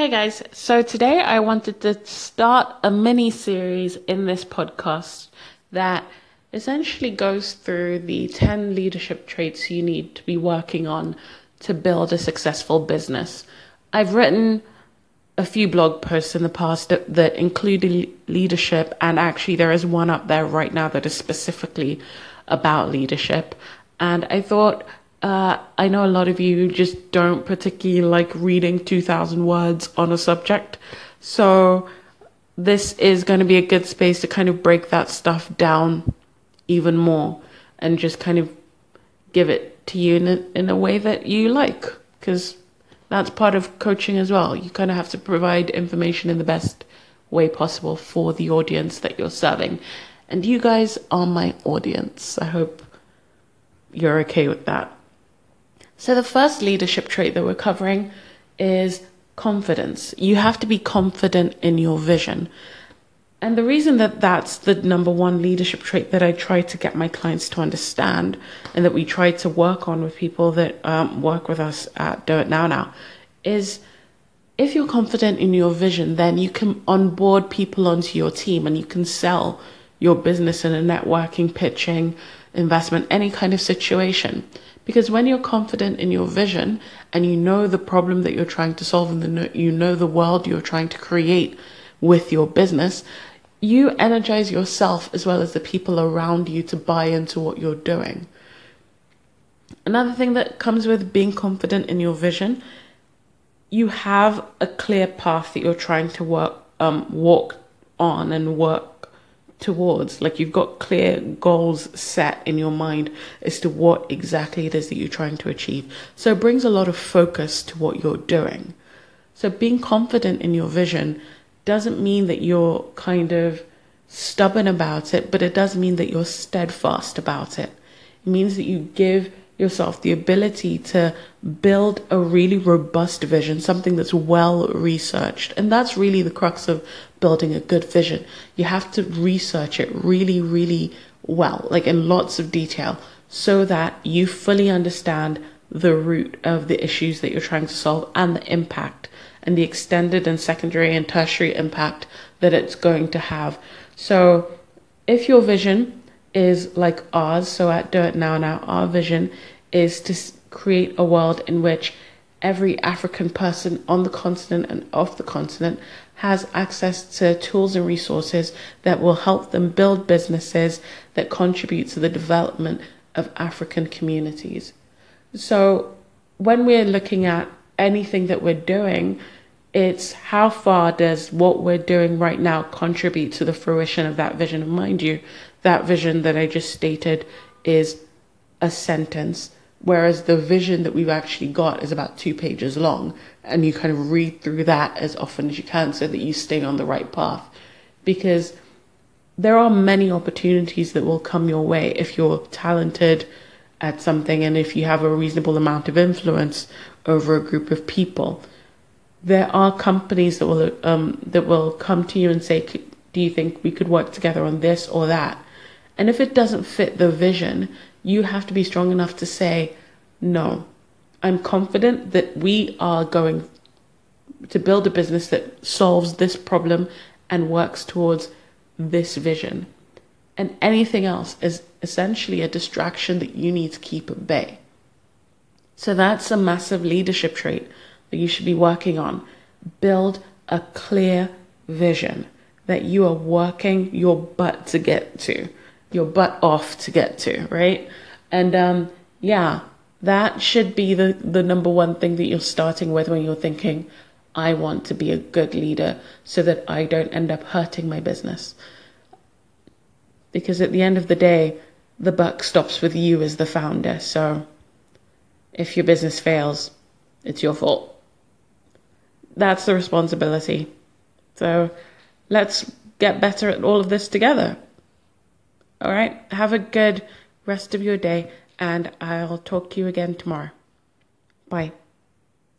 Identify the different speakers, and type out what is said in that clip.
Speaker 1: Hey guys, so today I wanted to start a mini series in this podcast that essentially goes through the 10 leadership traits you need to be working on to build a successful business. I've written a few blog posts in the past that, that include leadership, and actually, there is one up there right now that is specifically about leadership. And I thought, uh, I know a lot of you just don't particularly like reading 2,000 words on a subject. So, this is going to be a good space to kind of break that stuff down even more and just kind of give it to you in a, in a way that you like. Because that's part of coaching as well. You kind of have to provide information in the best way possible for the audience that you're serving. And you guys are my audience. I hope you're okay with that. So, the first leadership trait that we're covering is confidence. You have to be confident in your vision. And the reason that that's the number one leadership trait that I try to get my clients to understand and that we try to work on with people that um, work with us at Do It Now Now is if you're confident in your vision, then you can onboard people onto your team and you can sell your business in a networking, pitching, investment, any kind of situation. Because when you're confident in your vision and you know the problem that you're trying to solve and you know the world you're trying to create with your business, you energize yourself as well as the people around you to buy into what you're doing. Another thing that comes with being confident in your vision, you have a clear path that you're trying to work um, walk on and work towards. Like you've got clear goals set in your mind as to what exactly it is that you're trying to achieve. So it brings a lot of focus to what you're doing. So being confident in your vision doesn't mean that you're kind of stubborn about it, but it does mean that you're steadfast about it. It means that you give yourself the ability to build a really robust vision, something that's well researched. And that's really the crux of building a good vision. You have to research it really, really well, like in lots of detail, so that you fully understand the root of the issues that you're trying to solve and the impact and the extended and secondary and tertiary impact that it's going to have. So, if your vision is like ours, so at Do It Now Now, our vision is to create a world in which every African person on the continent and off the continent has access to tools and resources that will help them build businesses that contribute to the development of African communities. So, when we're looking at anything that we're doing, it's how far does what we're doing right now contribute to the fruition of that vision? And mind you, that vision that I just stated is a sentence, whereas the vision that we've actually got is about two pages long. And you kind of read through that as often as you can so that you stay on the right path. Because there are many opportunities that will come your way if you're talented at something and if you have a reasonable amount of influence over a group of people. There are companies that will um, that will come to you and say, "Do you think we could work together on this or that?" And if it doesn't fit the vision, you have to be strong enough to say, "No, I'm confident that we are going to build a business that solves this problem and works towards this vision." And anything else is essentially a distraction that you need to keep at bay. So that's a massive leadership trait that you should be working on. Build a clear vision that you are working your butt to get to, your butt off to get to, right? And um, yeah, that should be the, the number one thing that you're starting with when you're thinking, I want to be a good leader so that I don't end up hurting my business. Because at the end of the day, the buck stops with you as the founder. So if your business fails, it's your fault. That's the responsibility. So let's get better at all of this together. All right. Have a good rest of your day, and I'll talk to you again tomorrow. Bye.